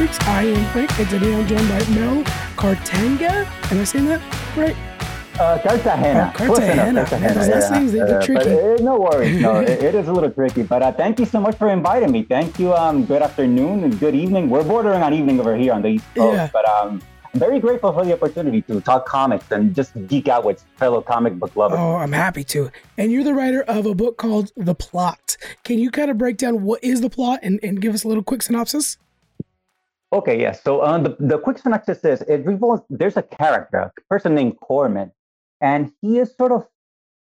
I am Frank, and today I'm joined by Mel Cartanga. Am I saying that right? Uh, Cartagena. Oh, Cartagena. Cartagena. Those last names, they- Uh, tricky. But, uh, no worries. No, it, it is a little tricky. But uh, thank you so much for inviting me. Thank you. Um, good afternoon and good evening. We're bordering on evening over here on the East Coast. Yeah. But um, I'm very grateful for the opportunity to talk comics and just geek out with fellow comic book lovers. Oh, I'm happy to. And you're the writer of a book called The Plot. Can you kind of break down what is the plot and, and give us a little quick synopsis? Okay, yes. So uh, the, the quick synopsis is it revolves, there's a character, a person named Corman, and he is sort of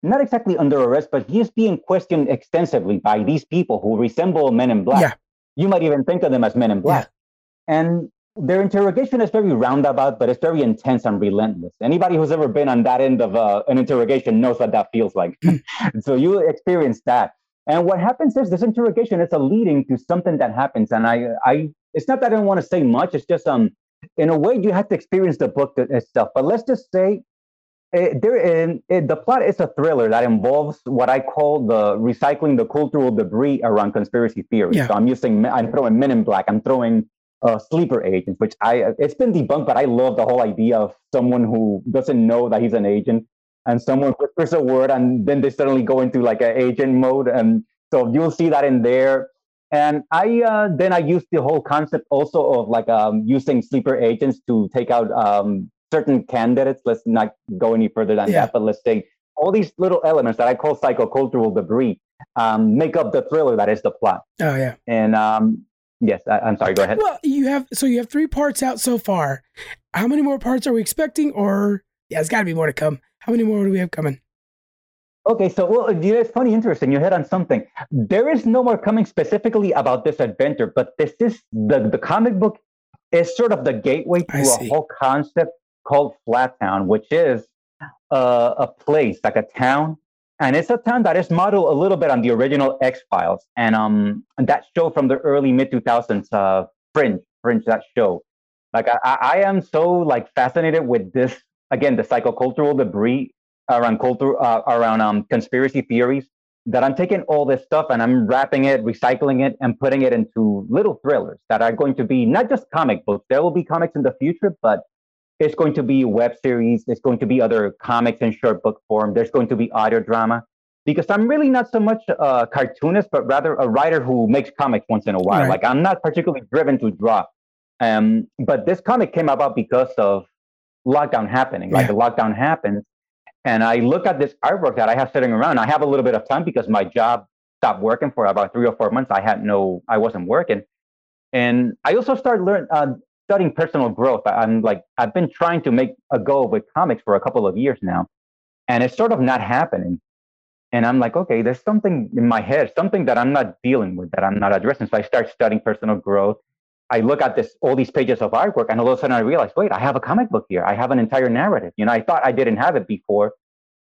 not exactly under arrest, but he is being questioned extensively by these people who resemble men in black. Yeah. You might even think of them as men in black. And their interrogation is very roundabout, but it's very intense and relentless. Anybody who's ever been on that end of uh, an interrogation knows what that feels like. so you experience that. And what happens is this interrogation is a leading to something that happens. And I, I, it's not that I don't want to say much. It's just, um, in a way, you have to experience the book itself. But let's just say, eh, there in eh, the plot is a thriller that involves what I call the recycling the cultural debris around conspiracy theories. Yeah. So I'm using, I'm throwing Men in Black. I'm throwing uh, sleeper agents, which I it's been debunked, but I love the whole idea of someone who doesn't know that he's an agent and someone whispers a word and then they suddenly go into like an agent mode and so you'll see that in there and i uh, then i use the whole concept also of like um, using sleeper agents to take out um, certain candidates let's not go any further than Yeah. that but let's say all these little elements that i call psychocultural debris um, make up the thriller that is the plot Oh, yeah. and um, yes I, i'm sorry go ahead Well, you have, so you have three parts out so far. How many more parts are we expecting? Or, yeah, it's got to be more to come. How many more do we have coming? Okay, so well, you know, it's funny, interesting. You hit on something. There is no more coming specifically about this adventure, but this is the the comic book is sort of the gateway to a see. whole concept called Flat Town, which is uh, a place like a town, and it's a town that is modeled a little bit on the original X Files and um that show from the early mid two thousands, uh, Fringe, Fringe, that show. Like I, I I am so like fascinated with this again the psychocultural debris around culture uh, around um, conspiracy theories that I'm taking all this stuff and I'm wrapping it, recycling it, and putting it into little thrillers that are going to be not just comic books. There will be comics in the future, but it's going to be web series. It's going to be other comics in short book form. There's going to be audio drama because I'm really not so much a cartoonist, but rather a writer who makes comics once in a while. Right. Like I'm not particularly driven to draw. Um, but this comic came about because of lockdown happening. Like Yeah. the lockdown happens, and I look at this artwork that I have sitting around. I have a little bit of time because my job stopped working for about three or four months. I had no, I wasn't working, and I also started learn uh, studying personal growth. I'm like, I've been trying to make a go with comics for a couple of years now, and it's sort of not happening. And I'm like, okay, there's something in my head, something that I'm not dealing with, that I'm not addressing. So I start studying personal growth. I look at this, all these pages of artwork, and all of a sudden I realize, wait, I have a comic book here. I have an entire narrative. You know, I thought I didn't have it before,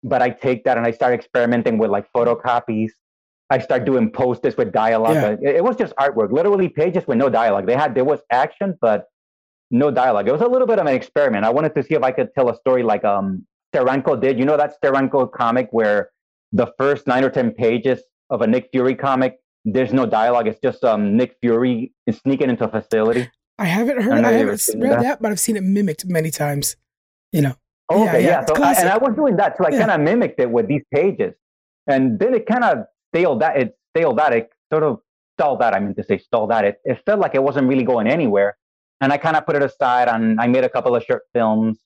but I take that and I start experimenting with like photocopies. I start doing posters with dialogue. Yeah. It, it was just artwork, literally pages with no dialogue. They had there was action, but no dialogue. It was a little bit of an experiment. I wanted to see if I could tell a story like um Steranko did. You know that Steranko comic where the first nine or ten pages of a Nick Fury comic, there's no dialogue. It's just um Nick Fury sneaking into a facility. I haven't heard, I I haven't ever s- seen read that. that, but I've seen it mimicked many times. You know, Oh, Yeah, okay, yeah, yeah. So, I, and I was doing that too. I Yeah. kind of mimicked it with these pages, and then it kind of stalled that. It stalled that. It sort of stalled that. I mean to say stalled that. It, it felt like it wasn't really going anywhere, and I kind of put it aside. And I made a couple of short films,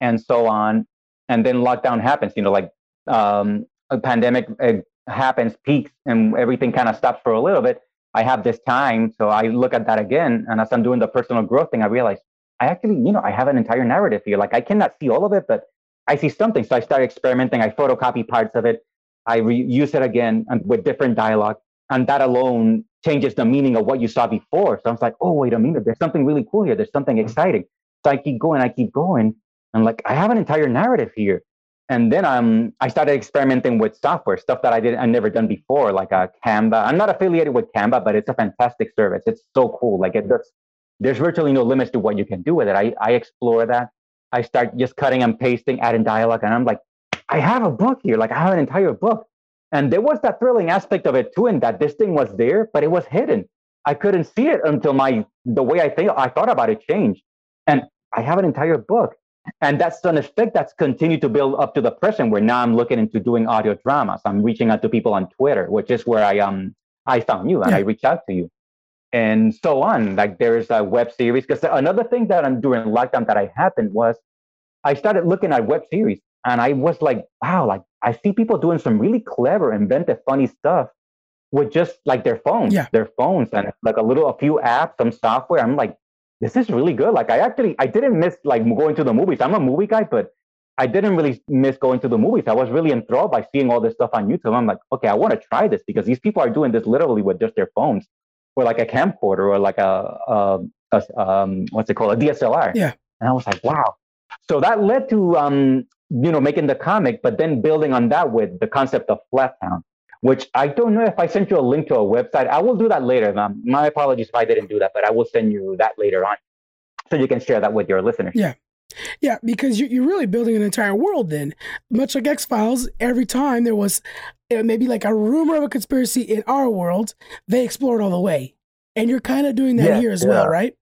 and so on. And then lockdown happens. You know, like um, a pandemic uh, happens, peaks, and everything kind of stops for a little bit. I have this time, so I look at that again, and as I'm doing the personal growth thing, I realize I actually, you know, I have an entire narrative here. Like I cannot see all of it, but I see something. So I start experimenting. I photocopy parts of it. I reuse it again and with different dialogue. And that alone changes the meaning of what you saw before. So I was like, oh, wait a minute. There's something really cool here. There's something mm-hmm. exciting. So I keep going. I keep going. And like, I have an entire narrative here. And then um, I started experimenting with software, stuff that I didn't, I never done before, like uh, Canva. I'm not affiliated with Canva, but it's a fantastic service. It's so cool. Like it does, there's virtually no limits to what you can do with it. I, I explore that. I start just cutting and pasting, adding dialogue, and I'm like, I have a book here. Like I have an entire book. And there was that thrilling aspect of it too, in that this thing was there, but it was hidden. I couldn't see it until my the way I think I thought about it changed. And I have an entire book. And that's an effect that's continued to build up to the present where now I'm looking into doing audio dramas. I'm reaching out to people on Twitter, which is where I um I found you and yeah. I reached out to you. And so on. Like there's a web series. Because another thing that I'm doing lockdown that I happened was I started looking at web series and I was like, wow, like I see people doing some really clever, inventive, funny stuff with just like their phones, yeah. their phones, and like a little, a few apps, some software. I'm like, this is really good. Like I actually, I didn't miss like going to the movies. I'm a movie guy, but I didn't really miss going to the movies. I was really enthralled by seeing all this stuff on YouTube. I'm like, okay, I want to try this because these people are doing this literally with just their phones, or like a camcorder, or like a, a, a um, what's it called, a DSLR. Yeah. And I was like, wow. So that led to um, you know making the comic, but then building on that with the concept of Flattown which I don't know if I sent you a link to a website. I will do that later. My apologies if I didn't do that, but I will send you that later on so you can share that with your listeners. Yeah. Yeah, because you're really building an entire world then. Much like X Files, every time there was uh, maybe like a rumor of a conspiracy in our world, they explored all the way. And you're kind of doing that yeah, here as yeah. well, right?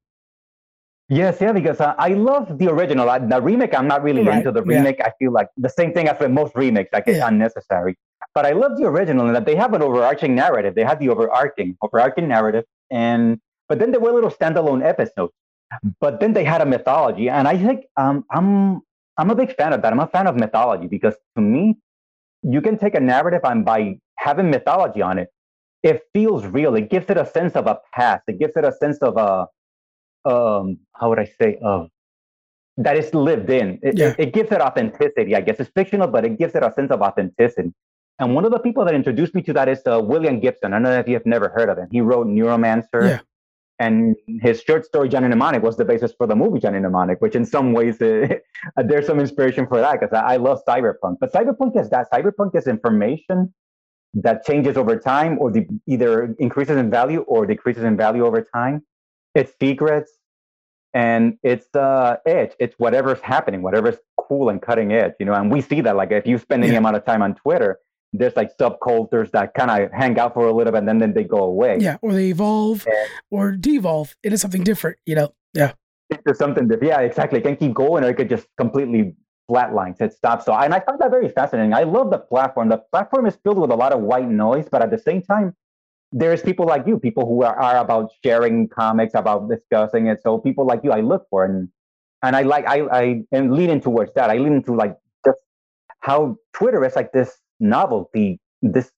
Yes, yeah, because uh, I love the original. Uh, the remake, I'm not really right. into the remake. Yeah. I feel like the same thing as with most remakes, like it's unnecessary. But I love the original in that they have an overarching narrative. They had the overarching overarching narrative, and but then there were little standalone episodes. But then they had a mythology, and I think um, I'm I'm a big fan of that. I'm a fan of mythology because to me, you can take a narrative and by having mythology on it, it feels real. It gives it a sense of a past. It gives it a sense of a um, how would I say of that is lived in. It, yeah. it, it, gives it authenticity. I guess it's fictional, but it gives it a sense of authenticity. And one of the people that introduced me to that is uh, William Gibson. I don't know if you have never heard of him. He wrote Neuromancer. Yeah. And his short story, Johnny Mnemonic, was the basis for the movie Johnny Mnemonic, which in some ways uh, there's some inspiration for that because I, I love cyberpunk. But cyberpunk is that. Cyberpunk is information that changes over time or the, either increases in value or decreases in value over time. It's secrets and it's the uh, edge. It's whatever's happening, whatever's cool and cutting edge, you know. And we see that, like, if you spend any yeah. amount of time on Twitter, there's like subcultures that kind of hang out for a little bit and then, then they go away. Yeah, or they evolve and, or devolve into something different, you know? Yeah. Into something different. Yeah, exactly. It can keep going or it could just completely flatline, it stops. So, and I find that very fascinating. I love the platform. The platform is filled with a lot of white noise, but at the same time, there's people like you, people who are, are about sharing comics, about discussing it. So people like you, I look for and and I like I I and lean in towards that. I lean into like just how Twitter is like this novelty, this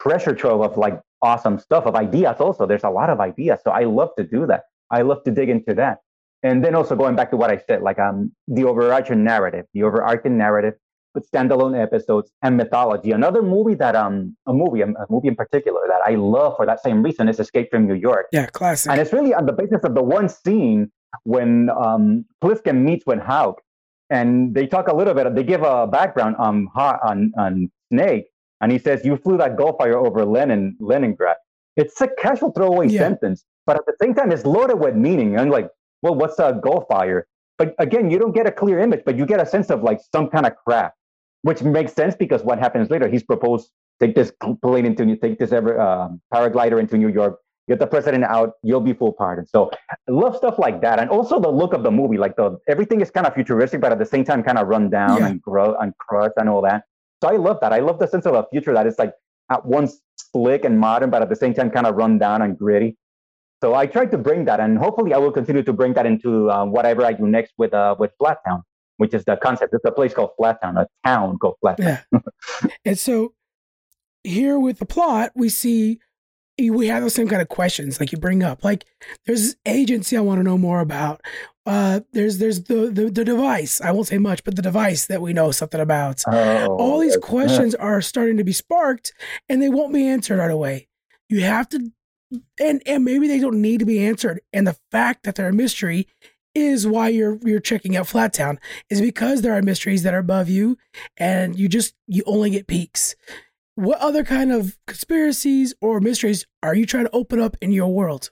treasure trove of like awesome stuff of ideas. Also, there's a lot of ideas, so I love to do that. I love to dig into that. And then also going back to what I said, like um, the overarching narrative, the overarching narrative with standalone episodes and mythology. Another movie that um a movie a movie in particular that I love for that same reason is Escape from New York. Yeah, classic. And it's really on the basis of the one scene when um Plissken meets with hauk and they talk a little bit. They give a background um on on Snake, and he says, "You flew that Gullfire over Lenin, Leningrad." It's a casual throwaway yeah. sentence, but at the same time, it's loaded with meaning. And like, well, what's a Gullfire? But again, you don't get a clear image, but you get a sense of like some kind of craft, which makes sense because what happens later? He's proposed take this plane into New, take this ever uh, paraglider into New York, get the president out, you'll be full pardon. So I love stuff like that, and also the look of the movie, like the everything is kind of futuristic, but at the same time kind of run down yeah. and grow and crushed and all that. So I love that. I love the sense of a future that is like at once slick and modern, but at the same time kind of run down and gritty. So I tried to bring that, and hopefully I will continue to bring that into uh, whatever I do next with uh, with Flattown, which is the concept. It's a place called Flattown, a town called Flattown. Yeah. and so here with the plot, we see we have those same kind of questions like you bring up. Like there's this agency I want to know more about. Uh, there's there's the, the, the device. I won't say much, but the device that we know something about. Oh, All these questions are starting to be sparked, and they won't be answered right away. You have to, and and maybe they don't need to be answered. And the fact that they're a mystery is why you're you're checking out Flattown is because there are mysteries that are above you, and you just you only get peaks. what other kind of conspiracies or mysteries are you trying to open up in your world?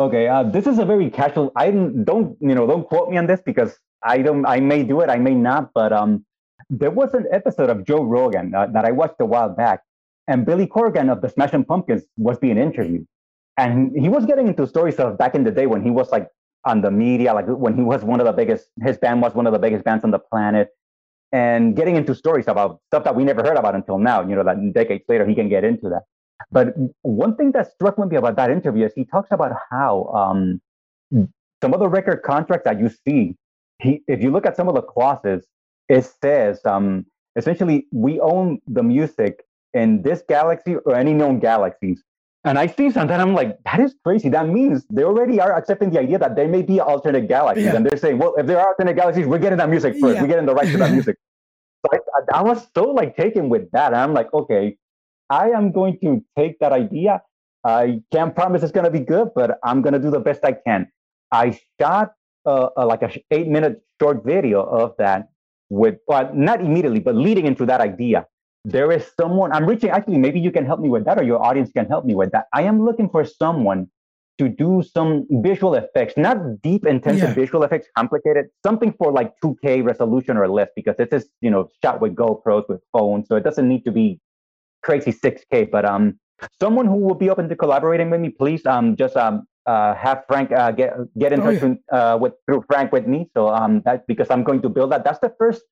Okay, uh, this is a very casual. I don't, you know, don't quote me on this because I don't. I may do it, I may not. But um, there was an episode of Joe Rogan uh, that I watched a while back, and Billy Corgan of the Smashing Pumpkins was being interviewed, and he was getting into stories of back in the day when he was like on the media, like when he was one of the biggest, his band was one of the biggest bands on the planet, and getting into stories about stuff that we never heard about until now. You know, that decades later he can get into that. But one thing that struck me about that interview is he talks about how um, some of the record contracts that you see, he, if you look at some of the clauses, it says um, essentially we own the music in this galaxy or any known galaxies. And I see something, I'm like, that is crazy. That means they already are accepting the idea that there may be alternate galaxies. Yeah. And they're saying, well, if there are alternate galaxies, we're getting that music first. Yeah. We're getting the rights to that music. So I, I, was so like taken with that. And I'm like, okay, I am going to take that idea. I can't promise it's going to be good, but I'm going to do the best I can. I shot uh, uh, like a eight minute short video of that with, not immediately, but leading into that idea there is someone I'm reaching. Actually, maybe you can help me with that, or your audience can help me with that. I am looking for someone to do some visual effects, not deep, intensive yeah. visual effects, complicated, something for like 2K resolution or less, because this is you know shot with GoPros with phones, so it doesn't need to be crazy 6K. But um, someone who will be open to collaborating with me, please um just um uh have Frank uh, get get in oh, touch yeah. uh, with through Frank with me. So um that because I'm going to build that. That's the first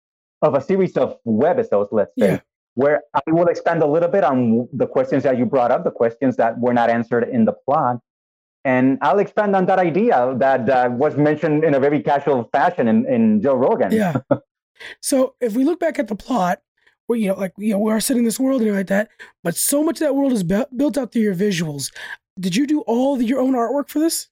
of a series of webisodes, let's say. Yeah where I will expand a little bit on the questions that you brought up, the questions that were not answered in the plot. And I'll expand on that idea that uh, was mentioned in a very casual fashion in, in Joe Rogan. Yeah. so if we look back at the plot, where you know, like you know, we are setting this world and like that, but so much of that world is bu- built out through your visuals. Did you do all the, your own artwork for this?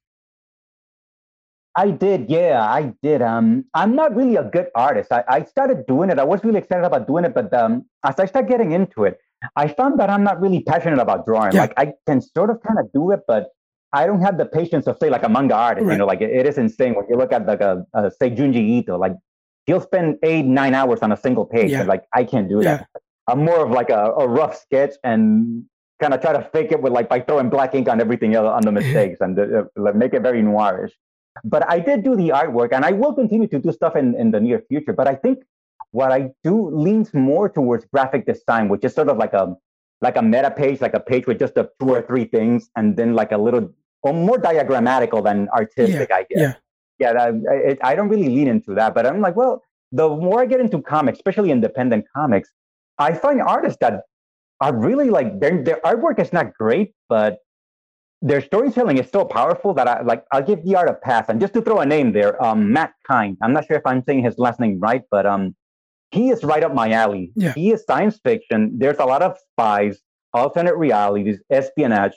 I did, yeah, I did. Um, I'm not really a good artist. I, I started doing it. I was really excited about doing it, but um, as I started getting into it, I found that I'm not really passionate about drawing. Yeah. Like I can sort of kind of do it, but I don't have the patience of say like a manga artist. Right. You know, like it, it is insane when you look at like a, a say Junji Ito. Like he'll spend eight nine hours on a single page. Yeah. like I can't do yeah. that. I'm more of like a, a rough sketch and kind of try to fake it with like by throwing black ink on everything else on the mistakes and uh, make it very noirish. But I did do the artwork and I will continue to do stuff in, in the near future. But I think what I do leans more towards graphic design, which is sort of like a like a meta page, like a page with just a two or three things, and then like a little or more diagrammatical than artistic, yeah, I guess. Yeah, yeah. That, it, I don't really lean into that, but I'm like, well, the more I get into comics, especially independent comics, I find artists that are really like their their artwork is not great, but their storytelling is so powerful that I like. I'll give the art a pass. And just to throw a name there, um, Matt Kindt. I'm not sure if I'm saying his last name right, but um, he is right up my alley. Yeah. He is science fiction. There's a lot of spies, alternate realities, espionage.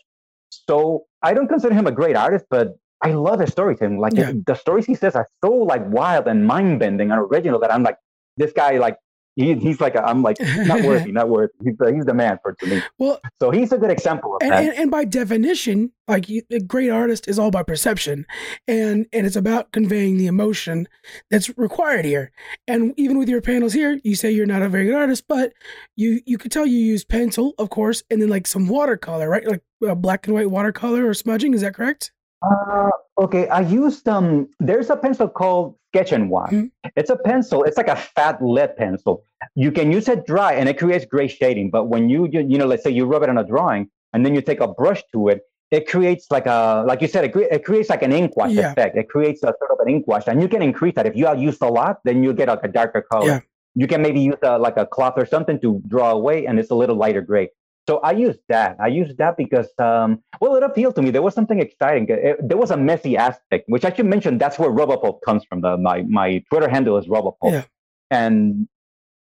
So I don't consider him a great artist, but I love his storytelling. Like yeah. the stories he says are so like wild and mind bending and original that I'm like, this guy like he, he's like, i am like, not worthy, not worthy. He's the, he's the man for to me. Well, so he's a good example of and, that. And, and, by definition, like a great artist is all by perception, and and it's about conveying the emotion that's required here. And even with your panels here, you say you're not a very good artist, but you you could tell you use pencil, of course, and then like some watercolor, right? Like uh, black and white watercolor or smudging. Is that correct? Uh, okay, I used um. There's a pencil called Sketch and Wash. Mm-hmm. It's a pencil. It's like a fat lead pencil. You can use it dry, and it creates gray shading. But when you, you you know, let's say you rub it on a drawing, and then you take a brush to it, it creates like a like you said, it, it creates like an ink wash yeah. effect. It creates a sort of an ink wash, and you can increase that. If you use a lot, then you get like a darker color. Yeah. You can maybe use a, like a cloth or something to draw away, and it's a little lighter gray. So I used that. I used that because, um, well, it appealed to me. There was something exciting. It, there was a messy aspect, which I should mention. That's where Robopulp comes from. The, my my Twitter handle is Robopulp, yeah. and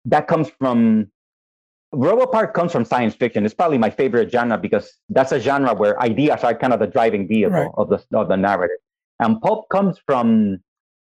that comes from Robopulp comes from science fiction. It's probably my favorite genre because that's a genre where ideas are kind of the driving vehicle right. of the of the narrative. And pulp comes from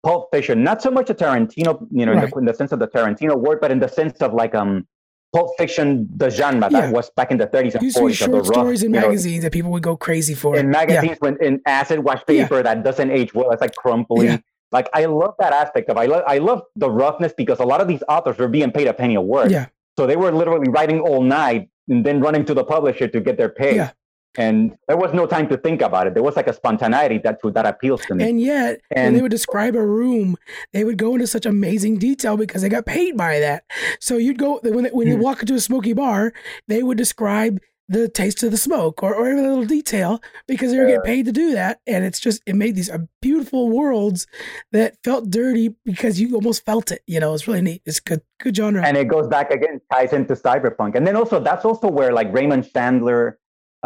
Pulp Fiction, not so much a Tarantino, you know, right. in, the, in, the, sense of the Tarantino word, but in the sense of like um Pulp Fiction, the genre yeah. that was back in the 30s and Used 40s. Short the rough, stories in magazines know, that people would go crazy for. In magazines, yeah. when in acid wash paper yeah. that doesn't age well, it's like crumply. Like I love that aspect of I love I love the roughness because a lot of these authors were being paid a penny a word. Yeah. So they were literally writing all night and then running to the publisher to get their pay. Yeah and there was no time to think about it. There was like a spontaneity that that appeals to me. And yet, and, when they would describe a room, they would go into such amazing detail because they got paid by that. So you'd go when they, when you hmm. walk into a smoky bar, they would describe the taste of the smoke or, or every little detail because they were Yeah. getting paid to do that. And it's just, it made these uh, beautiful worlds that felt dirty because you almost felt it. You know, it's really neat. It's good, good genre. and it goes back again, ties into cyberpunk, and then also that's also where like Raymond Chandler,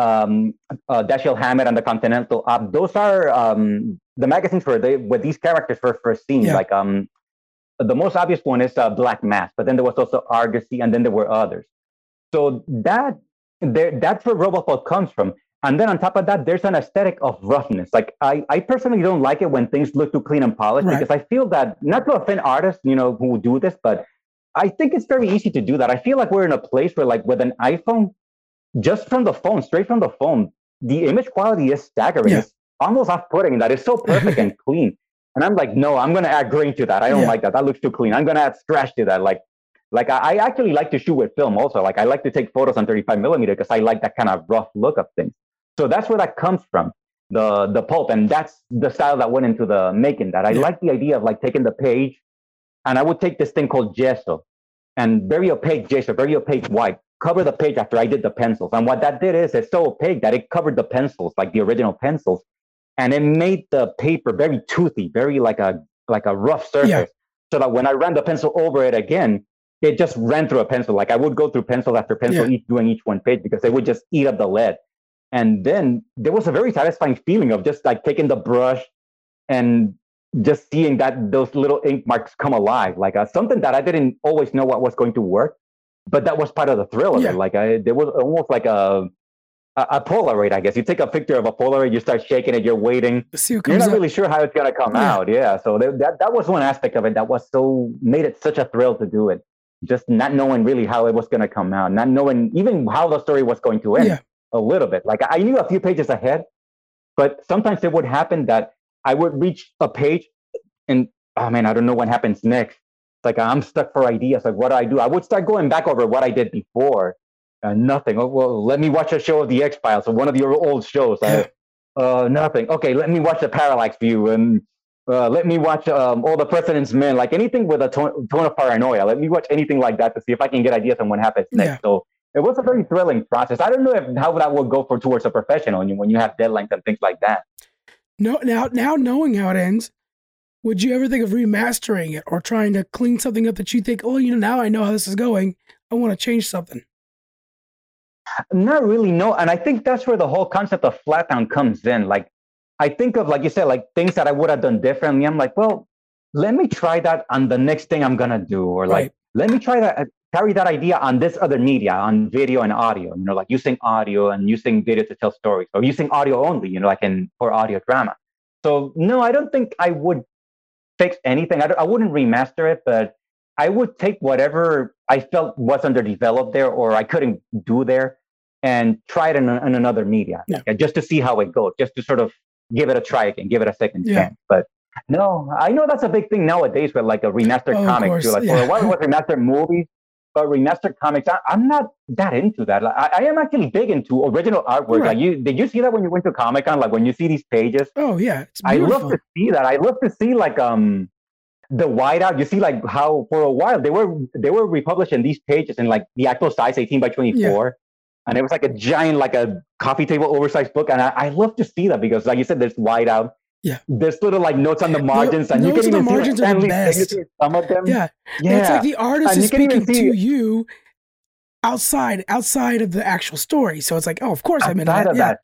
um, uh, Dashiell Hammett, and the Continental Op. Those are um, the magazines where they where these characters were first seen. Yeah. Like um, the most obvious one is uh, Black Mask, but then there was also Argosy, and then there were others. So that there, that's where Robopulp comes from. And then on top of that, there's an aesthetic of roughness. Like I, I personally don't like it when things look too clean and polished Right. because I feel that not to offend artists, you know, who do this, but I think it's very easy to do that. I feel like we're in a place where, like, with an iPhone, just from the phone, straight from the phone, the image quality is staggering. Yeah. It's almost off-putting that it's so perfect and clean. And I'm like, no, I'm gonna add grain to that. I don't Yeah. like that. That looks too clean. I'm gonna add scratch to that. Like, like I, I actually like to shoot with film also. Like I like to take photos on 35 millimeter because I like that kind of rough look of things. So that's where that comes from, the the pulp, and that's the style that went into the making that. I Yeah. like the idea of like taking the page, and I would take this thing called gesso, and very opaque gesso, very opaque white, cover the page after I did the pencils. And what that did is it's so opaque that it covered the pencils, like the original pencils, and it made the paper very toothy, very like a like a rough surface. Yeah. So that when I ran the pencil over it again, it just ran through a pencil. Like I would go through pencil after pencil, Yeah. each doing each one page because they would just eat up the lead. And then there was a very satisfying feeling of just like taking the brush and just seeing that those little ink marks come alive, like uh, something that I didn't always know what was going to work, but that was part of the thrill of Yeah. it. Like I, there was almost like a, a a Polaroid, I guess. You take a picture of a Polaroid, you start shaking it, you're waiting, Let's see what you're not up. really sure how it's gonna come Yeah. out. Yeah. So th- that that was one aspect of it that was so made it such a thrill to do it. Just not knowing really how it was gonna come out, not knowing even how the story was going to end. Yeah. A little bit. Like I knew a few pages ahead, but sometimes it would happen that I would reach a page and oh man, I don't know what happens next. Like I'm stuck for ideas. Like what do I do? I would start going back over what I did before. And nothing. Oh, well, let me watch a show of the X Files or one of your old shows. I- uh, nothing. Okay, let me watch the Parallax View and uh, let me watch um, all the President's Men. Like anything with a tone, tone of paranoia. Let me watch anything like that to see if I can get ideas on what happens next. Yeah. So it was a very thrilling process. I don't know if how that would go for towards a professional when you, when you have deadlines and things like that. No, now, now knowing how it ends, would you ever think of remastering it or trying to clean something up that you think, oh, you know, now I know how this is going. I want to change something. Not really, no. And I think that's where the whole concept of flattown comes in. Like, I think of, like you said, like things that I would have done differently. I'm like, well, let me try that on the next thing I'm going to do. Or like, Right. let me try that, uh, carry that idea on this other media, on video and audio, you know, like using audio and using video to tell stories or using audio only, you know, like in for audio drama. So, no, I don't think I would fix anything. I, I wouldn't remaster it, but I would take whatever I felt was underdeveloped there or I couldn't do there and try it in, in another media Yeah. just to see how it goes, just to sort of give it a try again, give it a second Yeah. chance. But no, I know that's a big thing nowadays with like a remastered Oh, comic too. Like yeah. while it was remastered movies, but remastered comics, I, I'm not that into that. Like, I, I am actually big into original artwork. Right. Like you, did you see that when you went to Comic Con? Like when you see these pages, Oh, yeah. I love to see that. I love to see like um the whiteout. You see like how for a while they were they were republishing these pages in like the actual size 18 by 24. And it was like a giant, like a coffee table oversized book. And I, I love to see that because like you said, there's whiteout. Yeah. There's little like notes on the margins, and you can even see like, margins are the Stanley's best. some of them. yeah. yeah. It's like the artist And is you can even speaking see- to you outside outside of the actual story. So it's like, oh, of course I'm in that. of Yeah. that.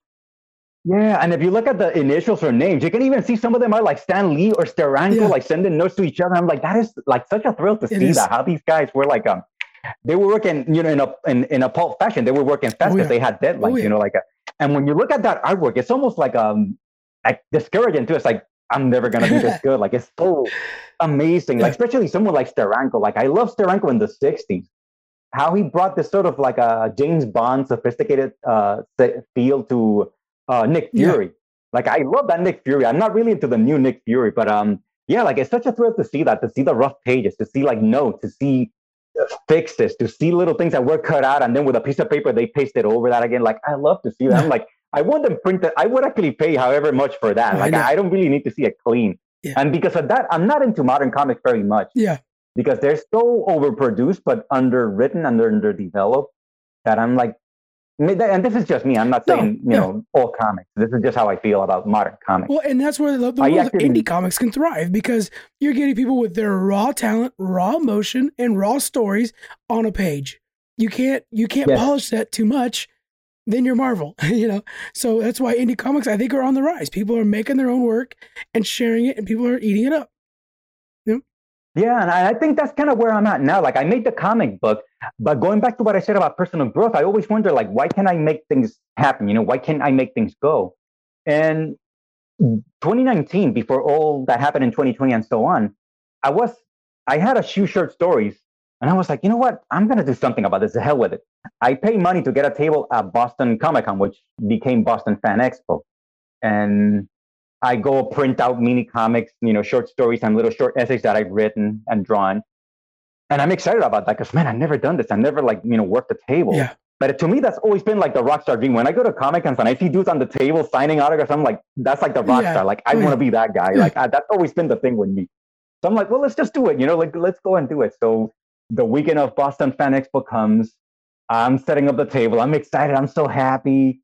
Yeah, and if you look at the initials or names, you can even see some of them are like Stan Lee or Steranko, Yeah. like sending notes to each other. I'm like, that is like such a thrill to It see is. that. How these guys were like, um, they were working, you know, in a in, in a pulp fashion. They were working fast Oh, because yeah. they had deadlines, Oh, yeah. you know, like. A, and when you look at that artwork, it's almost like um, like discouraging too. It's like I'm never gonna be this good. Like it's so amazing. Like especially someone like Steranko. Like I love Steranko in the '60s. How he brought this sort of like a James Bond sophisticated uh feel to uh, Nick Yeah. Fury. Like I love that Nick Fury. I'm not really into the new Nick Fury, but um, yeah, like it's such a thrill to see that, to see the rough pages, to see like notes, to see fixes, to see little things that were cut out, and then with a piece of paper they pasted over that again. Like I love to see that. I'm like, I want them printed. I would actually pay however much for that. I Like. I, I don't really need to see it clean. Yeah. And because of that, I'm not into modern comics very much Yeah. because they're so overproduced but underwritten and underdeveloped that I'm like, and this is just me. I'm not saying no, you know all comics. This is just how I feel about modern comics. Well, and that's where the, the world actually, indie comics can thrive because you're getting people with their raw talent, raw emotion, and raw stories on a page. You can't you can't yes. polish that too much. Then you're Marvel, you know. So that's why indie comics I think are on the rise. People are making their own work and sharing it, and people are eating it up. Yeah, and I think that's kind of where I'm at now. Like I made the comic book, but going back to what I said about personal growth, I always wonder like why can't I make things happen? You know, why can't I make things go? And 2019, before all that happened in 2020 and so on, I was I had a few short stories, and I was like, you know what? I'm gonna do something about this. The hell with it. I pay money to get a table at Boston Comic Con, which became Boston Fan Expo, and I go print out mini comics, you know, short stories and little short essays that I've written and drawn. And I'm excited about that because man, I've never done this. I've never like, you know, worked a table. Yeah. But to me, that's always been like the rock star dream. When I go to Comic Cons and I see dudes on the table signing autographs, I'm like, that's like the rock yeah. star. Like, I oh, want to be that guy. Like, I, that's always been the thing with me. So I'm like, well, let's just do it. You know, like, let's go and do it. So the weekend of Boston Fan Expo comes. I'm setting up the table. I'm excited. I'm so happy.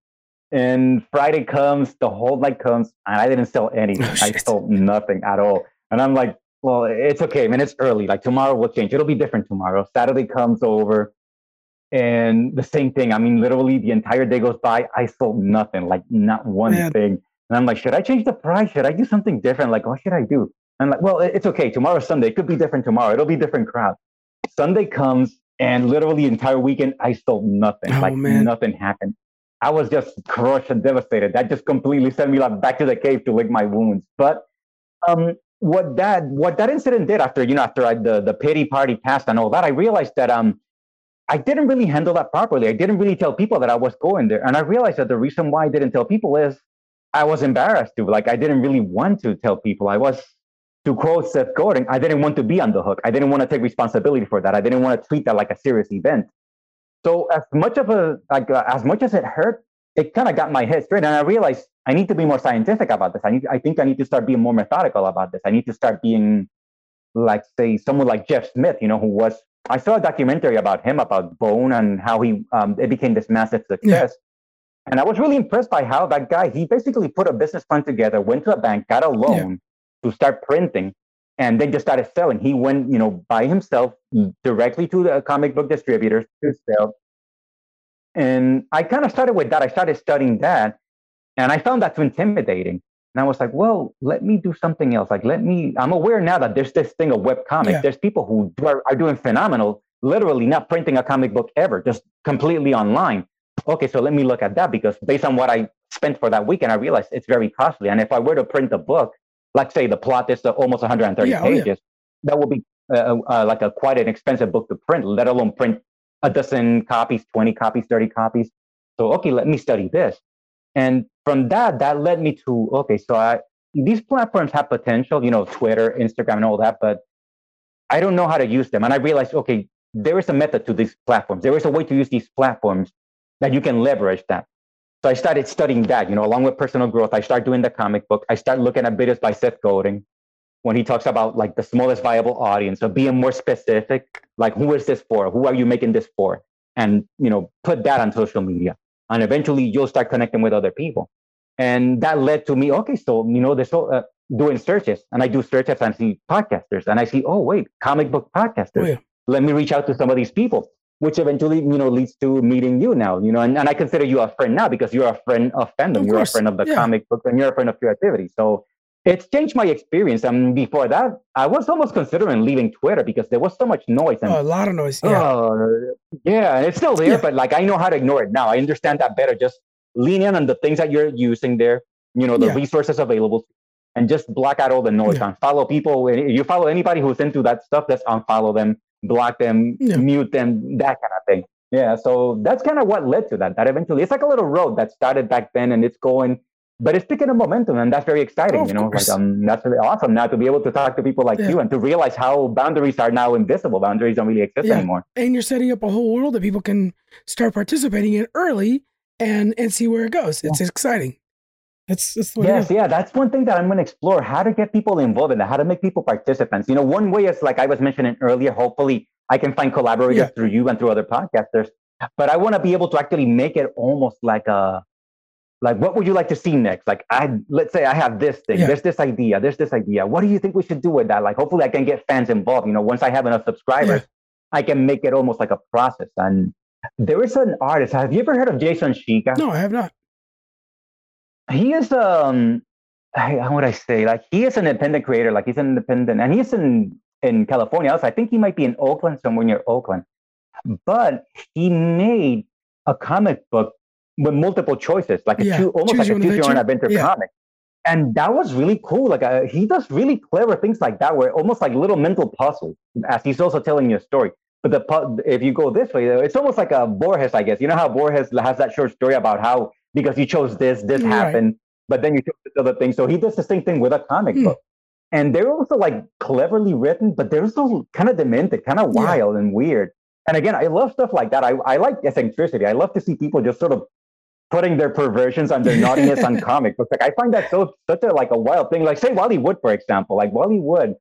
And Friday comes, the whole night comes, and I didn't sell anything. Oh, I sold nothing at all. And I'm like, well, it's okay, man. It's early. Like tomorrow will change. It'll be different tomorrow. Saturday comes over, and the same thing. I mean, literally the entire day goes by. I sold nothing, like not one man. thing. And I'm like, should I change the price? Should I do something different? Like, what should I do? And I'm like, well, it's okay. Tomorrow's Sunday. It could be different tomorrow. It'll be different crowd. Sunday comes, and literally the entire weekend, I sold nothing. Oh, like man. nothing happened. I was just crushed and devastated. That just completely sent me like back to the cave to lick my wounds. But um, what that what that incident did after you know after I, the the pity party passed and all that, I realized that um I didn't really handle that properly. I didn't really tell people that I was going there, and I realized that the reason why I didn't tell people is I was embarrassed to. Like I didn't really want to tell people. I was to quote Seth Godin, I didn't want to be on the hook. I didn't want to take responsibility for that. I didn't want to treat that like a serious event. So as much of a like uh, as much as it hurt, it kind of got my head straight, and I realized I need to be more scientific about this. I need, I think I need to start being more methodical about this. I need to start being like say someone like Jeff Smith, you know, who was I saw a documentary about him about Bone and how he um, it became this massive success. Yeah. And I was really impressed by how that guy he basically put a business plan together, went to a bank, got a loan. To start printing, and then just started selling. He went, you know, by himself directly to the comic book distributors to sell. And I kind of started with that. I started studying that, and I found that too intimidating. And I was like, well, let me do something else. Like, let me. I'm aware now that there's this thing of web comics. Yeah. There's people who are, are doing phenomenal, literally not printing a comic book ever, just completely online. Okay, so let me look at that because based on what I spent for that weekend, I realized it's very costly. And if I were to print a book, let's say the plot is almost 130 yeah, pages, oh yeah. that will be uh, uh, like a quite an expensive book to print, let alone print a dozen copies, 20 copies, 30 copies. So, okay, let me study this. And from that, that led me to, okay, so I, these platforms have potential, you know, Twitter, Instagram, and all that, but I don't know how to use them. And I realized, okay, there is a method to these platforms. There is a way to use these platforms that you can leverage that. So I started studying that, you know, along with personal growth. I start doing the comic book. I start looking at videos by Seth Godin when he talks about like the smallest viable audience. So being more specific, like who is this for? Who are you making this for? And you know, put that on social media. And eventually you'll start connecting with other people. And that led to me, okay, so you know, this uh, doing searches and I do searches and I see podcasters and I see, oh wait, comic book podcasters. Oh, yeah. Let me reach out to some of these people which eventually you know leads to meeting you now you know and, and i consider you a friend now because you're a friend of fandom of you're a friend of the yeah. comic book and you're a friend of creativity so it's changed my experience and before that i was almost considering leaving twitter because there was so much noise and, oh, a lot of noise yeah uh, yeah it's still there yeah. but like i know how to ignore it now i understand that better just lean in on the things that you're using there you know the yeah. resources available and just block out all the noise yeah. and follow people you follow anybody who's into that stuff just unfollow them block them, yeah. mute them, that kind of thing. Yeah, so that's kind of what led to that. That eventually, it's like a little road that started back then, and it's going, but it's picking up momentum, and that's very exciting. Oh, you know, course. like um, that's really awesome now to be able to talk to people like yeah. you and to realize how boundaries are now invisible. Boundaries don't really exist yeah. anymore. And you're setting up a whole world that people can start participating in early and and see where it goes. It's exciting. That's, that's yes, yeah. That's one thing that I'm going to explore: how to get people involved in that, how to make people participants. You know, one way is like I was mentioning earlier. Hopefully, I can find collaborators yeah. through you and through other podcasters but I want to be able to actually make it almost like a like what would you like to see next like i let's say i have this thing Yeah. there's this idea there's this idea what do you think we should do with that like hopefully i can get fans involved you know once i have enough subscribers i can make it almost like a process and there is an artist have you ever heard of jason Shiga? No, I have not. He is um I- how would i say like he is an independent creator like he's an independent and he's in in california also. I think he might be in oakland somewhere near oakland. But he made a comic book with multiple choices like a Yeah, two, almost choose like a choose your own adventure. Yeah. comic. And that was really cool like uh, he does really clever things like that where almost like little mental puzzles as he's also telling you a story. But the if you go this way it's almost like a Borges I guess. You know how Borges has that short story about how because you chose this this Right. happened but then you chose this other thing so he does the same thing with a comic Hmm. book and they're also like cleverly written but they're also kind of demented kind of Yeah. wild and weird and again I love stuff like that I, I like eccentricity I love to see people just sort of putting their perversions and their naughtiness on comic books. Like I find that so such a like a wild thing. Like say Wally Wood, for example. Like Wally Wood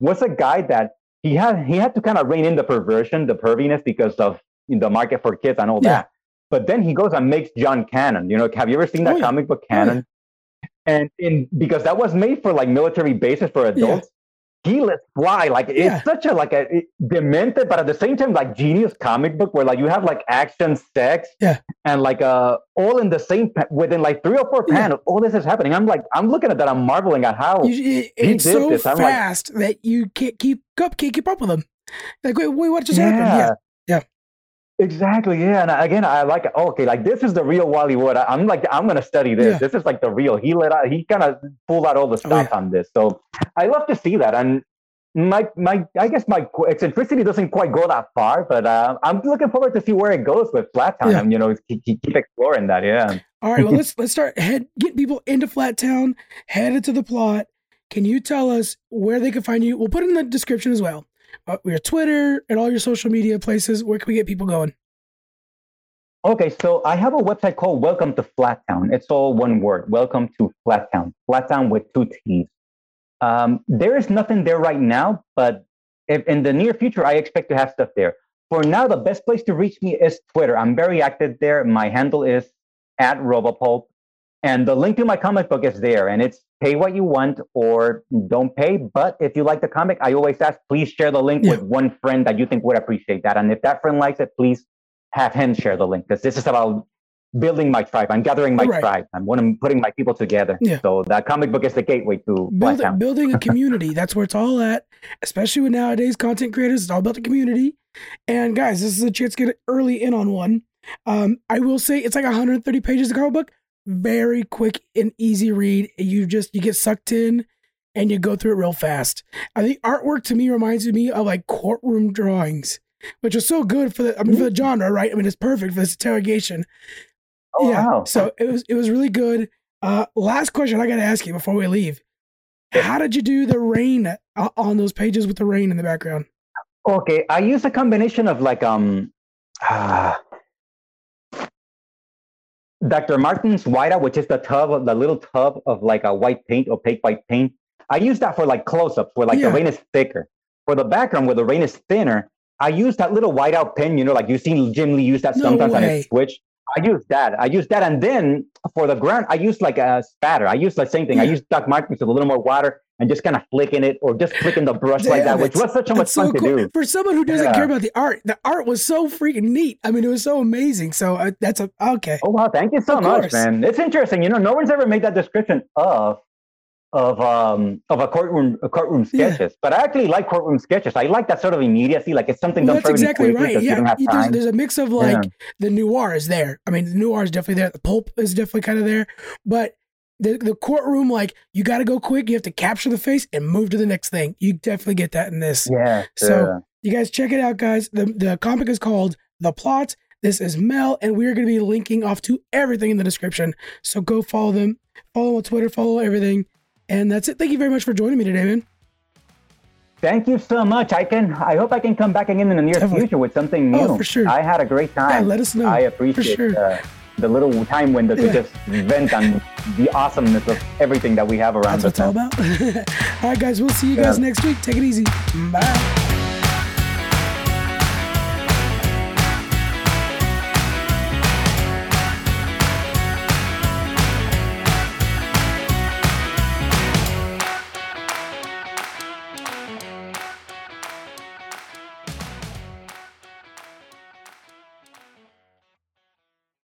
was a guy that he had he had to kind of rein in the perversion, the perviness because of the market for kids and all Yeah. that. But then he goes and makes John Cannon. You know, have you ever seen that Oh, yeah. comic book Oh, yeah. Cannon? And in because that was made for like military bases for adults. He lets fly like Yeah. it's such a like a it- demented, but at the same time like genius comic book where like you have like action, sex, Yeah. and like uh all in the same pa- within like three or four Yeah. panels. All this is happening. I'm like I'm looking at that. I'm marveling at how You, it- it's did so this. I'm like- fast that you can't keep up, can't keep up with them. Like, wait, wait what just happened? Yeah, yeah. Exactly. Yeah. And again, I like it. okay, like this is the real Wally Wood. I, am like, I'm gonna study this. Yeah. This is like the real. He let out. He kind of pulled out all the Oh, stops on this. So I love to see that. And my my, I guess my eccentricity doesn't quite go that far, but uh, I'm looking forward to see where it goes with Flat Town. Yeah. You know, keep, keep exploring that. Yeah. All right, well let's let's start head getting people into Flat Town, headed to the plot. Can you tell us where they can find you? We'll put it in the description as well. Uh, your Twitter and all your social media places. Where can we get people going? Okay, so I have a website called Welcome to Flattown. It's all one word. Welcome to Flattown. Flattown with two T's. Um, there is nothing there right now, but if in the near future, I expect to have stuff there. For now, the best place to reach me is Twitter. I'm very active there. My handle is at Robopulp. And the link to my comic book is there. And it's pay what you want or don't pay. But if you like the comic, I always ask, please share the link Yeah. with one friend that you think would appreciate that. And if that friend likes it, please have him share the link because this is about building my tribe. I'm gathering my Right. tribe. I'm one- I'm putting my people together. Yeah. So that comic book is the gateway to Build, building a community. That's where it's all at. Especially with nowadays content creators, it's all about the community. And guys, this is a chance to get early in on one. Um, I will say it's like 130 pages of comic book. Very quick and easy read. You just you get sucked in and you go through it real fast. I think artwork to me reminds me of like courtroom drawings, which is so good for the I mean for the genre, right? I mean it's perfect for this interrogation. oh, yeah. wow. So it was it was really good. Uh, last question I got to ask you before we leave: How did you do the rain uh, on those pages with the rain in the background? Okay, I use a combination of like um ah, Dr. Martin's whiteout, which is the tub of the little tub of like a white paint, opaque white paint. I use that for like close-ups where like Yeah. the rain is thicker. For the background where the rain is thinner, I use that little whiteout pen, you know, like you've seen Jim Lee use that No sometimes way. it switch. I use that. I use that. And then for the ground, I use like a spatter. I use the same thing. I use Doc Martens with a little more water and just kind of flicking it or just flicking the brush like that, which was such a much so fun to do. For someone who doesn't Yeah. care about the art, the art was so freaking neat. I mean, it was so amazing. So uh, that's a okay. Oh wow, thank you so Of much, course. man. It's interesting. You know, no one's ever made that description of of um of a courtroom a courtroom Yeah. sketches. But I actually like courtroom sketches. I like that sort of immediacy, like it's something Well, done that's exactly right. Yeah, don't have there's, time. there's a mix of like Yeah. the noir is there. I mean, the noir is definitely there. The pulp is definitely kind of there, but the the courtroom, like you got to go quick. You have to capture the face and move to the next thing. You definitely get that in this. yeah. So- sure. You guys check it out, guys. The the comic is called The Plot. This is Mel, and we're going to be linking off to everything in the description. So go follow them, follow on Twitter, follow everything, and that's it. Thank you very much for joining me today, man. Thank you so much. I can. I hope I can come back again in the near Definitely. future with something new. Oh, for sure. I had a great time. Yeah, let us know. I For appreciate sure. uh, the little time window to just vent on the awesomeness of everything that we have around That's what us. it's all about. all right, guys. We'll see you guys Yeah. next week. Take it easy. Bye.